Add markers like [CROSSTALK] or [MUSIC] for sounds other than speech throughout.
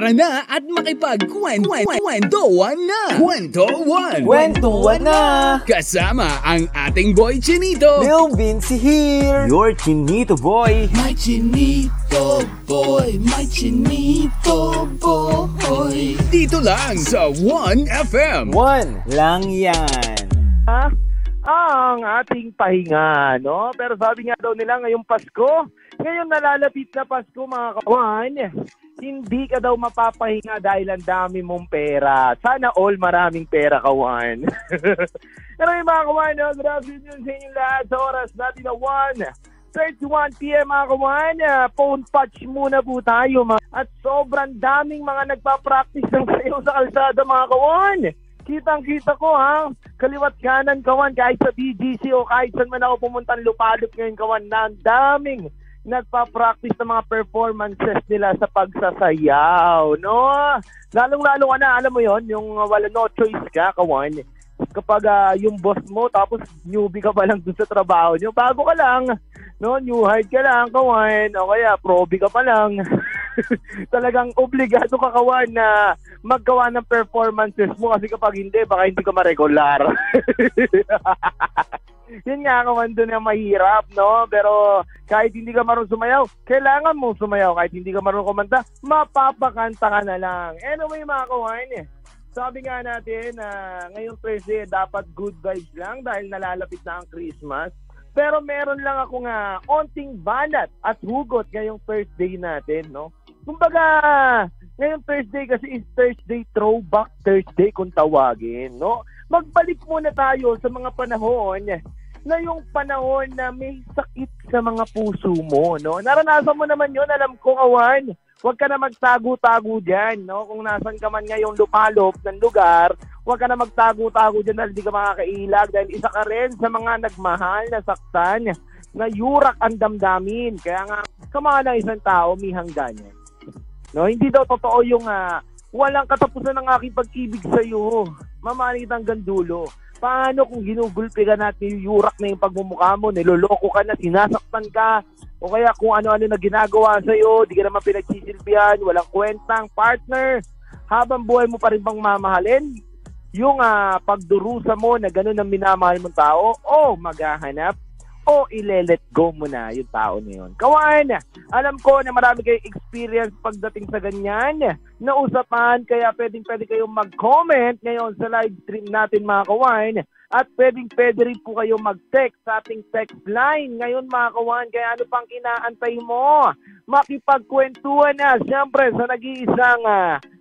Tara na at makipagkwentuhan na! Kwentuhan! Kwentuhan na! Kasama ang ating boy Chinito! Lil Vinci here! Your Chinito boy! My Chinito boy, my Chinito boy. Dito lang sa 1FM. One lang yan! Ha? Ang ating pahinga, no? Pero sabi nga daw nila ngayong Pasko, ngayon nalalapit na Pasko mga kawan, hindi ka daw mapapahinga dahil ang dami mong pera. Sana all maraming pera kawan. [LAUGHS] Pero yung mga kawan, no? good afternoon sa inyong lahat sa oras natin na 1. 31pm mga kawan, phone patch muna po tayo. Ma- At sobrang daming mga nagpa-practice [LAUGHS] ng sayo sa kalsada mga kawan. Kitang-kita ko ha, kaliwat kanan kawan kahit sa BGC o kahit saan man ako pumuntang lupalop ngayon kawan na ang daming nagpa-practice ng mga performances nila sa pagsasayaw, no? Lalong-lalo ka na, alam mo yon yung wala no choice ka, kawan. Kapag uh, yung boss mo, tapos newbie ka pa lang dun sa trabaho nyo, bago ka lang, no? New hire ka lang, kawan. O kaya, proby ka pa lang. [LAUGHS] [LAUGHS] Talagang obligado ka, kawan, na maggawa ng performances mo kasi kapag hindi, baka hindi ka ma-regular. [LAUGHS] Yun nga kaman doon ang mahirap, no? Pero kahit hindi ka marunong sumayaw, kailangan mo sumayaw. Kahit hindi ka marunong kumanta, mapapakanta ka na lang. Anyway, mga kawan, eh, sabi nga natin na uh, ngayong Thursday dapat good vibes lang dahil nalalapit na ang Christmas. Pero meron lang ako nga onting banat at hugot ngayong Thursday natin, no? Kumbaga, ngayong Thursday kasi is Thursday throwback Thursday kung tawagin, no? Magbalik muna tayo sa mga panahon na yung panahon na may sakit sa mga puso mo, no? Naranasan mo naman yon alam ko, kawan. Huwag ka na magtago-tago dyan, no? Kung nasan ka man ngayong lupalop ng lugar, huwag ka na magtago-tago dyan dahil di ka makakailag dahil isa ka rin sa mga nagmahal na saktan na yurak ang damdamin. Kaya nga, kamahal ng isang tao, may hangganan. No, hindi daw totoo yung uh, walang katapusan ng aking pag-ibig sa iyo. Mamanit hanggang dulo. Paano kung ginugulpi ka natin yurak na yung pagmumukha mo, niloloko ka na, sinasaktan ka, o kaya kung ano-ano na ginagawa sa iyo, di ka naman pinagsisilbihan, walang kwentang partner, habang buhay mo pa rin bang mamahalin? Yung uh, pagdurusa mo na gano'n ang minamahal mong tao, o maghahanap o ile-let go mo na yung tao na yun. Kawan, alam ko na marami kayong experience pagdating sa ganyan na usapan, kaya pwedeng pwede kayong mag-comment ngayon sa live stream natin mga kawan. At pwedeng pwede rin po kayong mag-text sa ating text line ngayon mga kawan. Kaya ano pang inaantay mo? Makipagkwentuhan na siyempre sa nag-iisang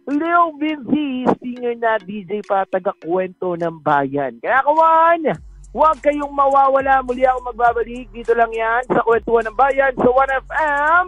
Lil Vinci, singer na DJ pa taga-kwento ng bayan. Kaya kawan, Huwag kayong mawawala. Muli ako magbabalik. Dito lang yan sa Kwentuhan ng Bayan sa 1FM.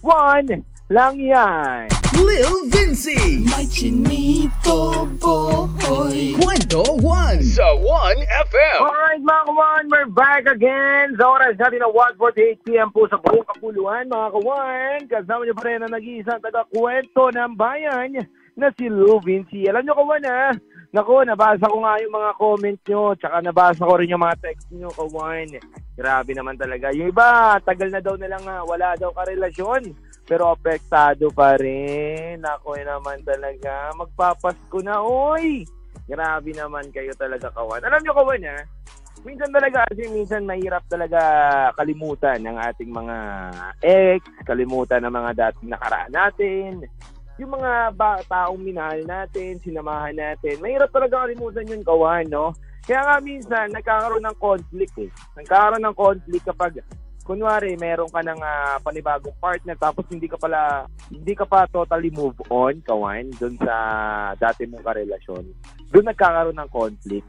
1 lang yan. Lil Vinci. My chinito boy. Kwento 1 sa 1FM. Alright mga kawan, we're back again. Sa oras natin na 1.48pm po sa buong kapuluhan mga kawan. Kasama niyo pa rin ang nag-iisang taga-kwento ng bayan na si Lil Vinci. Alam niyo kawan ha, Nako, nabasa ko nga yung mga comment nyo, tsaka nabasa ko rin yung mga text nyo, kawan. Grabe naman talaga. Yung iba, tagal na daw nilang uh, wala daw karelasyon, pero apektado pa rin. Ako naman talaga, magpapasko na, oy! Grabe naman kayo talaga, kawan. Alam nyo, kawan, ha? Minsan talaga, kasi minsan mahirap talaga kalimutan ng ating mga ex, kalimutan ng mga dating nakaraan natin, yung mga ba, taong minahal natin, sinamahan natin, mahirap talaga kalimutan yung kawan, no? Kaya nga minsan, nagkakaroon ng conflict eh. Nagkakaroon ng conflict kapag, kunwari, meron ka ng uh, panibagong partner, tapos hindi ka pala, hindi ka pa totally move on, kawan, dun sa dati mong karelasyon. Doon nagkakaroon ng conflict.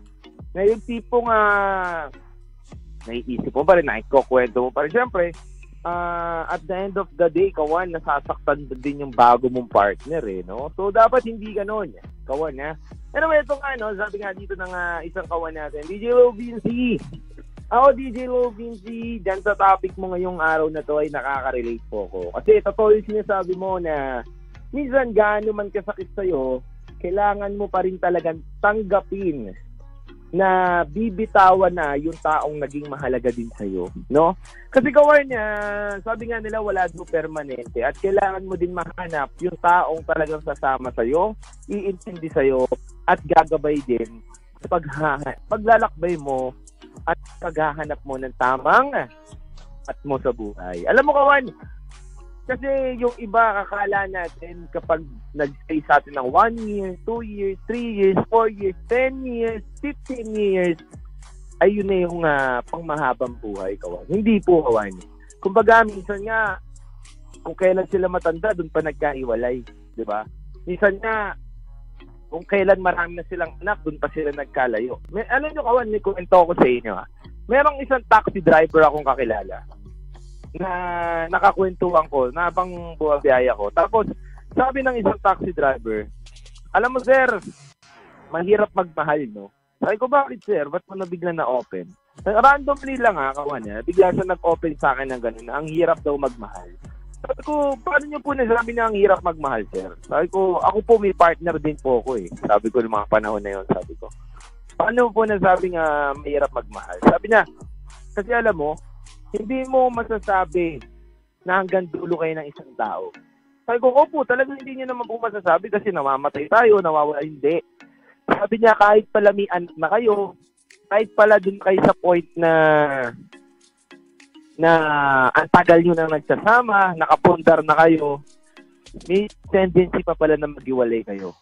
Na tipong, uh, naiisip mo pa rin, nakikukwento mo pa rin. Siyempre, uh, at the end of the day, kawan, nasasaktan din yung bago mong partner eh, no? So, dapat hindi ganon, kawan, ha? Anyway, ito nga, no, sabi nga dito ng uh, isang kawan natin, DJ Low Vinci. Ako, DJ Low Vinci, dyan sa topic mo ngayong araw na to ay nakaka-relate po ko. Kasi totoo yung sinasabi mo na minsan gaano man kasakit sa'yo, kailangan mo pa rin talagang tanggapin na bibitawan na yung taong naging mahalaga din sa'yo, no? Kasi kawan niya, sabi nga nila wala do permanente at kailangan mo din mahanap yung taong talagang sasama sa'yo, iintindi sa'yo at gagabay din sa paghahanap, paglalakbay mo at paghahanap mo ng tamang at mo sa buhay. Alam mo kawan, kasi yung iba akala natin kapag nag-stay sa atin ng 1 year, 2 years, 3 years, 4 years, 10 years, 15 years, ay yun na yung uh, pangmahabang buhay, kawan. Hindi po, kawan. Kumbaga, minsan nga, kung kailan sila matanda, doon pa nagkaiwalay. Di ba? Minsan nga, kung kailan marami na silang anak, doon pa sila nagkalayo. May, alam nyo, kawan, may kwento ko sa inyo. Ha? Merong isang taxi driver akong kakilala na nakakwentuhan ko na habang buwabiyaya ko. Tapos, sabi ng isang taxi driver, alam mo sir, mahirap magmahal, no? Sabi ko, bakit sir? Ba't mo na bigla na-open? Randomly lang ha, kawan niya. Bigla siya nag-open sa akin ng ganun. Ang hirap daw magmahal. Sabi ko, paano niyo po nasabi na ang hirap magmahal, sir? Sabi ko, ako po may partner din po ako eh. Sabi ko mga panahon na yon sabi ko. Paano po nasabi nga mahirap magmahal? Sabi niya, kasi alam mo, hindi mo masasabi na hanggang dulo kayo ng isang tao. Sabi ko, opo, talagang hindi niya naman po masasabi kasi namamatay tayo, nawawala, hindi. Sabi niya, kahit pala may anak na kayo, kahit pala dun kayo sa point na na ang tagal nyo nang nagsasama, nakapundar na kayo, may tendency pa pala na magiwalay kayo.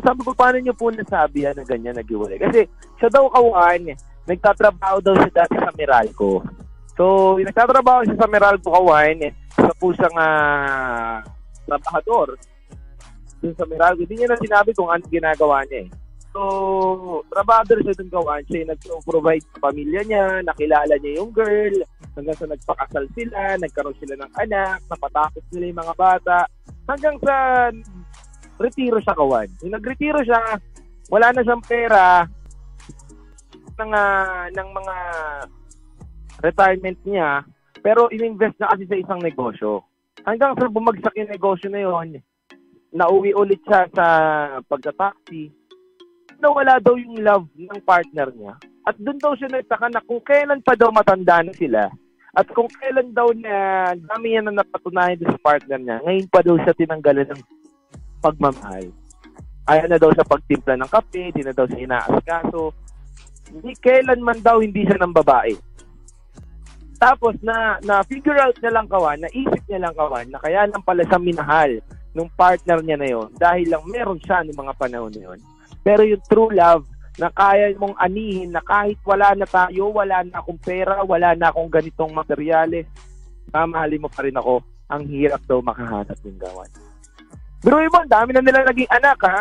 Sabi ko, paano nyo po nasabi na ganyan nagiwalay? Kasi siya daw kawan, nagtatrabaho daw siya dati sa Meralco. So, nagtatrabaho siya sa Meralco Kawain, eh, sa pusang uh, trabahador. Dun sa Meralco, hindi niya na sinabi kung ano ginagawa niya eh. So, trabahador siya dun Kawain. Siya nag-provide sa pamilya niya, nakilala niya yung girl, hanggang sa nagpakasal sila, nagkaroon sila ng anak, napatapos nila yung mga bata, hanggang sa retiro siya kawan. Yung nagretiro siya, wala na siyang pera ng, uh, ng mga retirement niya, pero ininvest na kasi sa isang negosyo. Hanggang sa bumagsak yung negosyo na yon, nauwi ulit siya sa pagta-taxi, nawala daw yung love ng partner niya. At doon daw siya nagtaka na kung kailan pa daw matanda na sila. At kung kailan daw na dami niya na napatunayan sa partner niya, ngayon pa daw siya tinanggalan ng pagmamahal. Ayaw na daw sa pagtimpla ng kape, di na daw siya inaasikaso. Hindi kailan man daw hindi siya ng babae. Tapos na na figure out niya lang kawan, naisip niya lang kawan na kaya lang pala sa minahal nung partner niya na yon dahil lang meron siya ng mga panahon na yon. Pero yung true love na kaya mong anihin na kahit wala na tayo, wala na akong pera, wala na akong ganitong materyales, mamahalin mo pa rin ako. Ang hirap daw makahanap ng gawan. Pero iba, dami na nilang naging anak ha.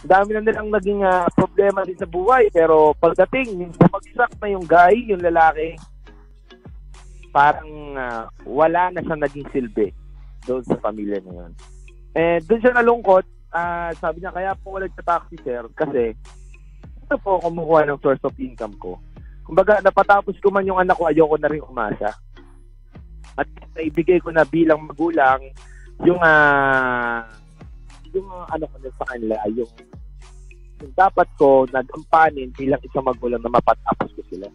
Dami na nilang naging uh, problema din sa buhay. Pero pagdating, bumagsak na yung guy, yung lalaki, parang uh, wala na siya naging silbi doon sa pamilya na yun. And doon siya nalungkot, uh, sabi niya, kaya po wala sa taxi sir, kasi ito po kumukuha ng source of income ko. Kumbaga, napatapos ko man yung anak ko, ayoko na rin umasa. At naibigay ko na bilang magulang yung uh, yung uh, ano ko sa kanila, yung, yung dapat ko nagampanin bilang isang magulang na mapatapos ko sila.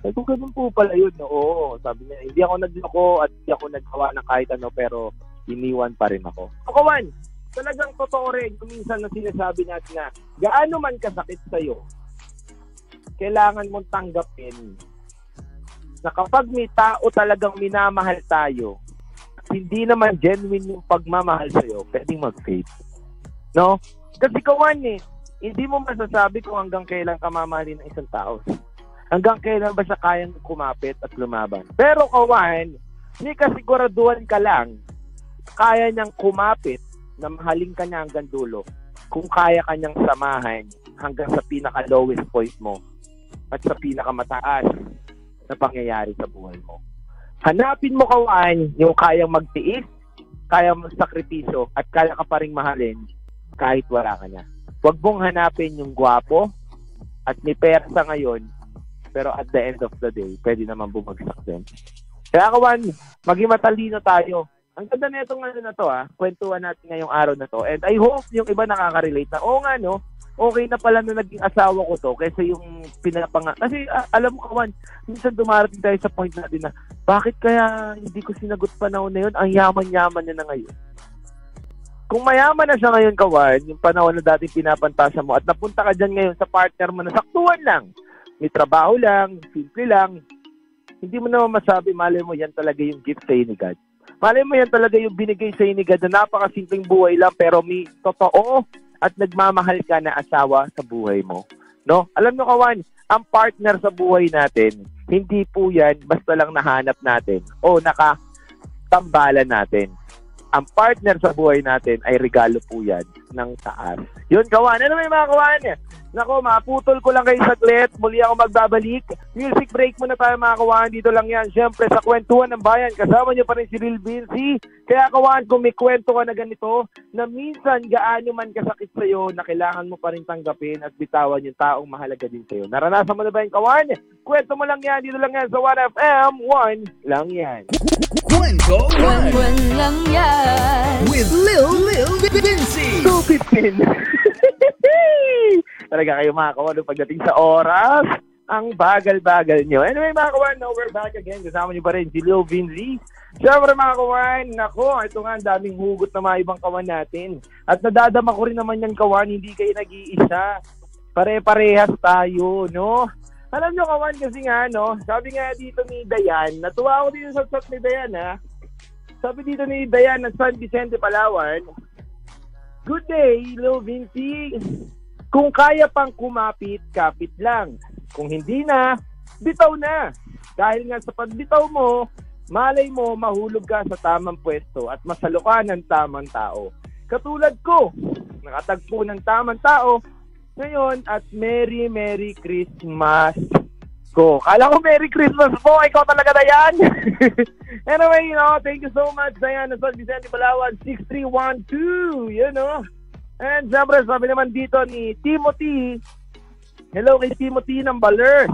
Sabi ko, ganun po pala yun. No? Oo, sabi niya, hindi ako nagloko at hindi ako naggawa ng kahit ano, pero iniwan pa rin ako. O kawan, talagang totoo rin minsan na sinasabi natin na gaano man kasakit sa'yo, kailangan mong tanggapin na kapag may tao talagang minamahal tayo, hindi naman genuine yung pagmamahal sa'yo, pwedeng mag-fade. No? Kasi kawan eh, hindi mo masasabi kung hanggang kailan ka mamahalin ng isang tao hanggang kailan ba siya kayang kumapit at lumaban. Pero kawan, hindi kasiguraduhan ka lang, kaya niyang kumapit na mahalin ka niya hanggang dulo kung kaya kanyang samahan hanggang sa pinaka-lowest point mo at sa pinaka-mataas na pangyayari sa buhay mo. Hanapin mo kawan yung kayang magtiis, kaya magsakripisyo at kaya ka pa rin mahalin kahit wala ka na. Huwag mong hanapin yung gwapo at ni pera sa ngayon pero at the end of the day, pwede naman bumagsak din. Kaya kawan, maging matalino tayo. Ang ganda na itong ano na to ah, kwentuhan natin ngayong araw na to. And I hope yung iba nakaka-relate na, oo nga no, okay na pala na naging asawa ko to kaysa yung pinapanga. Kasi ah, alam mo kawan, minsan dumarating tayo sa point natin na bakit kaya hindi ko sinagot panahon na yun? Ang yaman-yaman niya na ngayon. Kung mayaman na siya ngayon, kawan, yung panahon na dati pinapantasa mo at napunta ka dyan ngayon sa partner mo na saktuan lang, may trabaho lang, simple lang, hindi mo naman masabi, malay mo yan talaga yung gift sa'yo ni God. Malay mo yan talaga yung binigay sa'yo ni God na napakasimpleng buhay lang pero may totoo at nagmamahal ka na asawa sa buhay mo. No? Alam nyo kawan, ang partner sa buhay natin, hindi po yan basta lang nahanap natin o nakatambalan natin ang partner sa buhay natin ay regalo po yan ng taas. Yun, kawan. Ano may mga kawan? Nako, maputol ko lang kayo saglit. Muli ako magbabalik. Music break muna tayo mga kawan. Dito lang yan. Siyempre, sa kwentuhan ng bayan. Kasama niyo pa rin si Real Vinci. Kaya kawan, kung may kwento ka na ganito, na minsan gaano man kasakit sa'yo, na kailangan mo pa rin tanggapin at bitawan yung taong mahalaga din sa'yo. Naranasan mo na ba yung kawan? Kwento mo lang yan. Dito lang yan sa 1FM. 1 lang yan. Kwento One Buwan lang yan. with Lil Lil Vinci. 2.15. [LAUGHS] Talaga kayo mga kawan pagdating sa oras. Ang bagal-bagal nyo. Anyway mga kawan, no, we're back again. Kasama nyo pa rin si Lil Vinzi. Siyempre mga kawan, nako, ito nga ang daming hugot na mga ibang kawan natin. At nadadama ko rin naman yan kawan, hindi kayo nag-iisa. Pare-parehas tayo, no? Alam nyo kawan kasi nga, no, sabi nga dito ni Dayan, natuwa ako dito sa chat ni Dayan, ha? Sabi dito ni Dayan ng San Vicente, Palawan, Good day, Lil Vinci. Kung kaya pang kumapit, kapit lang. Kung hindi na, bitaw na. Dahil nga sa pagbitaw mo, malay mo mahulog ka sa tamang pwesto at masalo ka ng tamang tao. Katulad ko, nakatagpo ng tamang tao ngayon at Merry Merry Christmas ko. Kala ko Merry Christmas po, ikaw talaga na yan. [LAUGHS] anyway, you know, thank you so much, Diana San Vicente Palawan, 6312, you know. And siyempre, sabi naman dito ni Timothy, hello kay Timothy ng Baler.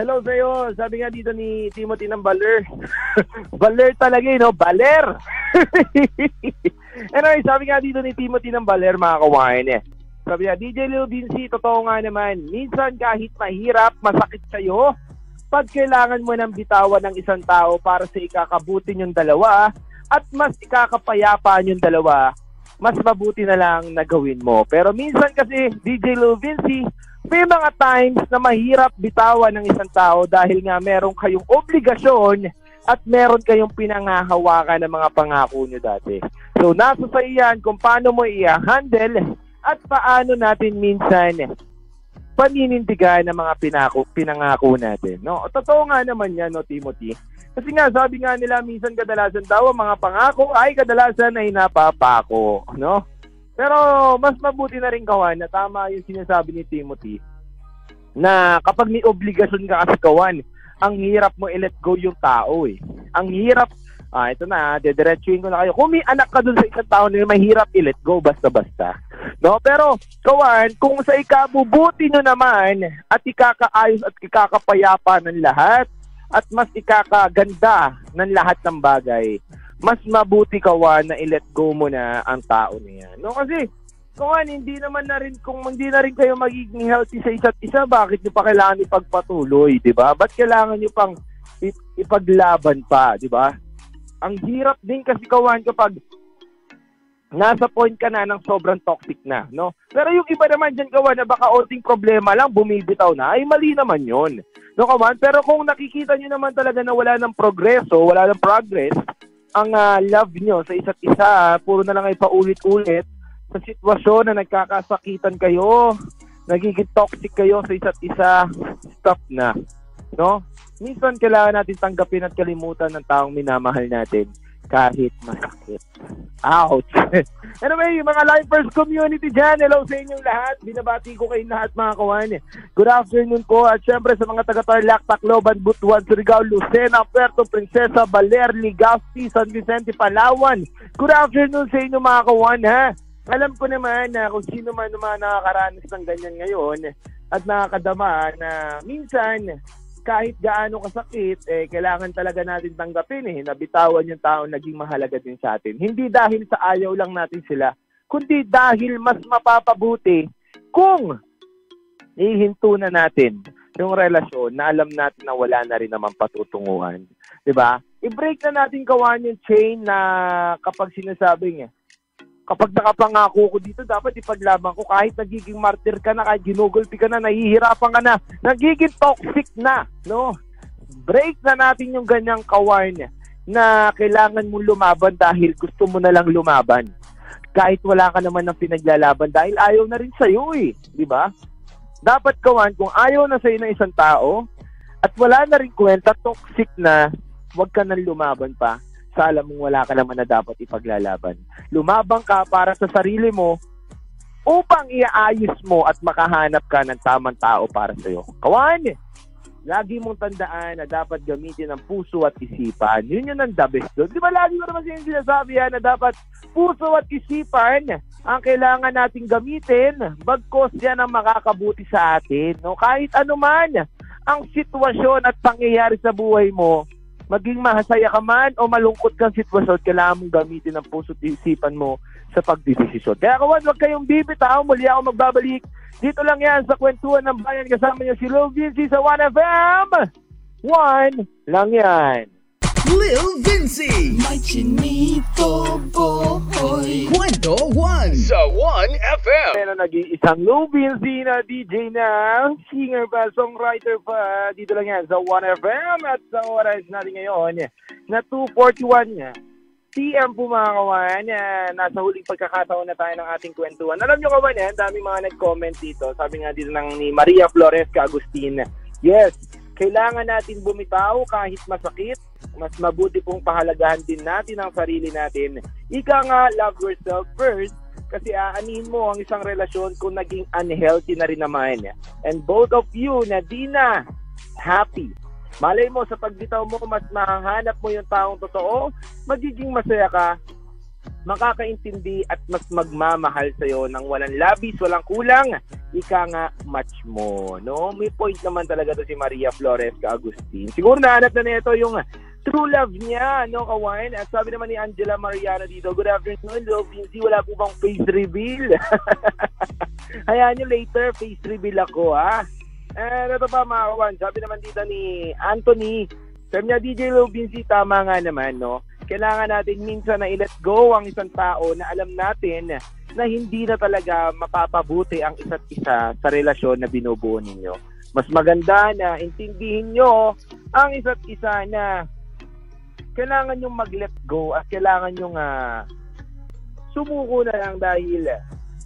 Hello sa'yo. Sabi nga dito ni Timothy ng Baler. [LAUGHS] Baler talaga, you know, Baler. [LAUGHS] anyway, sabi nga dito ni Timothy ng Baler, mga kawain eh. Sabi niya, DJ Lil Vinci, totoo nga naman, minsan kahit mahirap, masakit sa'yo, pag kailangan mo ng bitawan ng isang tao para sa ikakabuti yung dalawa, at mas ikakapayapa yung dalawa, mas mabuti na lang na gawin mo. Pero minsan kasi, DJ Lil Vinci, may mga times na mahirap bitawan ng isang tao dahil nga meron kayong obligasyon at meron kayong pinangahawakan ng mga pangako nyo dati. So, nasa sa iyan kung paano mo i-handle at paano natin minsan paninindigan ng mga pinako, pinangako natin. No? Totoo nga naman yan, no, Timothy? Kasi nga, sabi nga nila, minsan kadalasan daw ang mga pangako ay kadalasan ay napapako. No? Pero mas mabuti na rin kawan na tama yung sinasabi ni Timothy na kapag may obligasyon ka kasi kawan, ang hirap mo i-let go yung tao eh. Ang hirap, ah, ito na, dediretsuin ko na kayo. Kung may anak ka dun sa isang tao na mahirap i-let go basta-basta. No? Pero, kawan, kung sa ikabubuti nyo naman at ikakaayos at ikakapayapa ng lahat at mas ikakaganda ng lahat ng bagay, mas mabuti kawan na i-let go mo na ang tao niya. No? Kasi, kawan, hindi naman na rin, kung hindi na rin kayo magiging healthy sa isa't isa, bakit nyo pa kailangan ipagpatuloy, di ba? Ba't kailangan nyo pang ip- ipaglaban pa, di ba? Ang hirap din kasi kawan kapag nasa point ka na ng sobrang toxic na, no? Pero yung iba naman dyan, kawan, na baka onting problema lang, bumibitaw na, ay mali naman yon No, kawan? Pero kung nakikita nyo naman talaga na wala ng progreso, wala ng progress, ang ah, love nyo sa isa't isa, puro na lang ay paulit-ulit sa sitwasyon na nagkakasakitan kayo, nagiging toxic kayo sa isa't isa, stop na. No? Minsan kailangan natin tanggapin at kalimutan ng taong minamahal natin kahit masakit. Ouch! [LAUGHS] anyway, mga Lifers community dyan, hello sa inyong lahat. Binabati ko kayong lahat mga kawan. Good afternoon po at syempre sa mga taga-Tarlac, Tacloban, Butuan, Surigao, Lucena, Puerto Princesa, Baler, Legazpi, San Vicente, Palawan. Good afternoon sa inyo mga kawan ha. Alam ko naman na kung sino man naman nakakaranas ng ganyan ngayon at nakakadama na minsan kahit gaano kasakit, eh, kailangan talaga natin tanggapin eh, nabitawan yung tao naging mahalaga din sa atin. Hindi dahil sa ayaw lang natin sila, kundi dahil mas mapapabuti Kung ihinto na natin yung relasyon na alam natin na wala na rin naman patutunguhan, ba? I-break na natin kawan yung chain na kapag sinasabing kapag nakapangako ko dito, dapat ipaglaban ko kahit nagiging martyr ka na, kahit ginugulpi ka na, nahihirapan ka na, nagiging toxic na, no? Break na natin yung ganyang kawan na kailangan mo lumaban dahil gusto mo na lang lumaban. Kahit wala ka naman ng pinaglalaban dahil ayaw na rin sa'yo eh, di ba? Dapat kawan, kung ayaw na sa'yo ng isang tao at wala na rin kwenta, toxic na, huwag ka nang lumaban pa sa alam mong wala ka naman na dapat ipaglalaban. Lumabang ka para sa sarili mo upang iaayos mo at makahanap ka ng tamang tao para sa'yo. Kawan, lagi mong tandaan na dapat gamitin ang puso at isipan. Yun yun ang the best doon. Di ba lagi ko naman siya sinasabi yan na dapat puso at isipan ang kailangan nating gamitin bagkos yan ang makakabuti sa atin. No? Kahit ano man ang sitwasyon at pangyayari sa buhay mo, maging mahasaya ka man o malungkot kang sitwasyon, kailangan mong gamitin ang puso at isipan mo sa pagdidesisyon. Kaya kawan, huwag kayong bibitaw. Muli ako magbabalik. Dito lang yan sa kwentuhan ng bayan. Kasama niyo si Lil Vinci sa 1FM. One lang yan. Lil Vinci. My chinito boy. Kwento 1 sa 1FM. Pero nag-iisang Lil Vinci na DJ na singer pa, songwriter pa. Dito lang yan sa 1FM at sa oras natin ngayon na 2.41 niya. PM po mga kawan, nasa huling pagkakataon na tayo ng ating kwentuhan. Alam nyo kawan, eh, dami mga nag-comment dito. Sabi nga dito ng ni Maria Flores Agustin, yes, kailangan natin bumitaw kahit masakit. Mas mabuti pong pahalagahan din natin ang sarili natin. Ika nga, love yourself first kasi aanin mo ang isang relasyon kung naging unhealthy na rin naman. And both of you na di na happy. Malay mo, sa pagbitaw mo, mas mahahanap mo yung taong totoo, magiging masaya ka, makakaintindi at mas magmamahal sa'yo ng walang labis, walang kulang, ika nga match mo. No? May point naman talaga to si Maria Flores ka Agustin. Siguro nahanap na nito yung true love niya, no, kawain? At sabi naman ni Angela Mariano dito, good afternoon, Lil Vinci, wala po bang face reveal? [LAUGHS] Hayaan nyo later, face reveal ako, ha? And ito pa mga kawan, sabi naman dito ni Anthony, sabi niya DJ Lil Vinci, tama nga naman, no? Kailangan natin minsan na i-let go ang isang tao na alam natin na hindi na talaga mapapabuti ang isa't isa sa relasyon na binubuo ninyo. Mas maganda na intindihin nyo ang isa't isa na kailangan nyong mag-let go at kailangan nyong uh, sumuko na lang dahil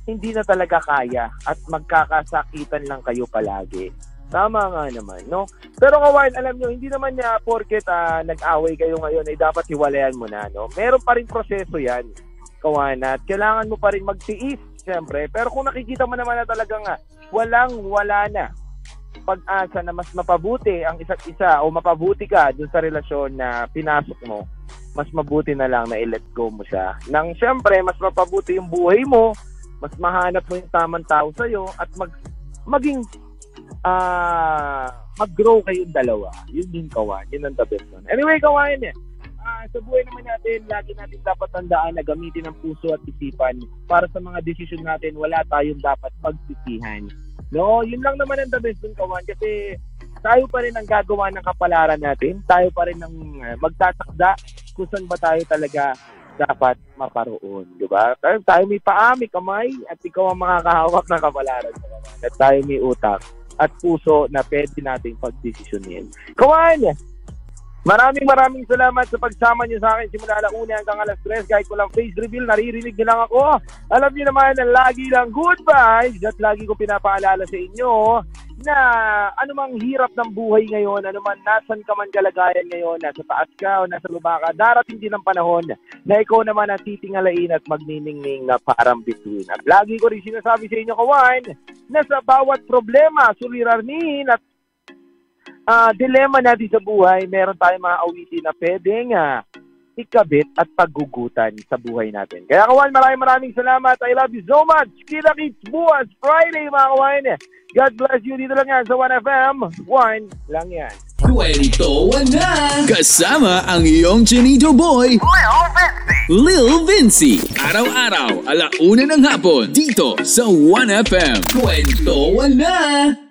hindi na talaga kaya at magkakasakitan lang kayo palagi. Tama nga naman, no? Pero kawan, alam nyo, hindi naman niya porket uh, nag-away kayo ngayon ay dapat hiwalayan mo na, no? Meron pa rin proseso yan, kawan, at kailangan mo pa rin magtiis, siyempre. Pero kung nakikita mo naman na talagang uh, walang wala na pag-asa na mas mapabuti ang isa't isa o mapabuti ka dun sa relasyon na pinasok mo, mas mabuti na lang na i-let go mo siya. Nang siyempre, mas mapabuti yung buhay mo, mas mahanap mo yung tamang tao sa'yo at mag, maging ah mag-grow kayong dalawa. Yun din kawan. Yun ang the best one. Anyway, kawan eh. Ah, sa buhay naman natin, lagi natin dapat tandaan na gamitin ang puso at isipan para sa mga desisyon natin, wala tayong dapat pagsisihan. No, yun lang naman ang the best dun, kawan. Kasi tayo pa rin ang gagawa ng kapalaran natin. Tayo pa rin ang uh, magtatakda kung saan ba tayo talaga dapat maparoon, di ba? Tayo, tayo may paa, may kamay, at ikaw ang makakahawak ng kapalaran. At tayo may utak at puso na pwede nating pagdesisyonin. Kawan, maraming maraming salamat sa pagsama niyo sa akin simula alauna hanggang alas 3 kahit walang face reveal, naririnig niyo lang ako. Alam niyo naman na lagi lang goodbye at lagi ko pinapaalala sa inyo na anumang hirap ng buhay ngayon, anuman nasan ka man kalagayan ngayon, nasa taas ka o nasa baba ka, darating din ang panahon na ikaw naman ang titingalain at magniningning na parang bituin. At lagi ko rin sinasabi sa inyo, kawan, na sa bawat problema, suliranin at uh, dilema natin sa buhay, meron tayong mga awitin na pwedeng uh, ikabit at paggugutan sa buhay natin. Kaya kawan, maraming maraming salamat. I love you so much. Kita kits buwas Friday mga kawan. God bless you. Dito lang yan sa 1FM. 1 lang yan. Kwento na! Kasama ang iyong Chinito Boy, Lil Vinci. Lil Vinci. Araw-araw, alauna ng hapon. Dito sa 1FM. Kwento na!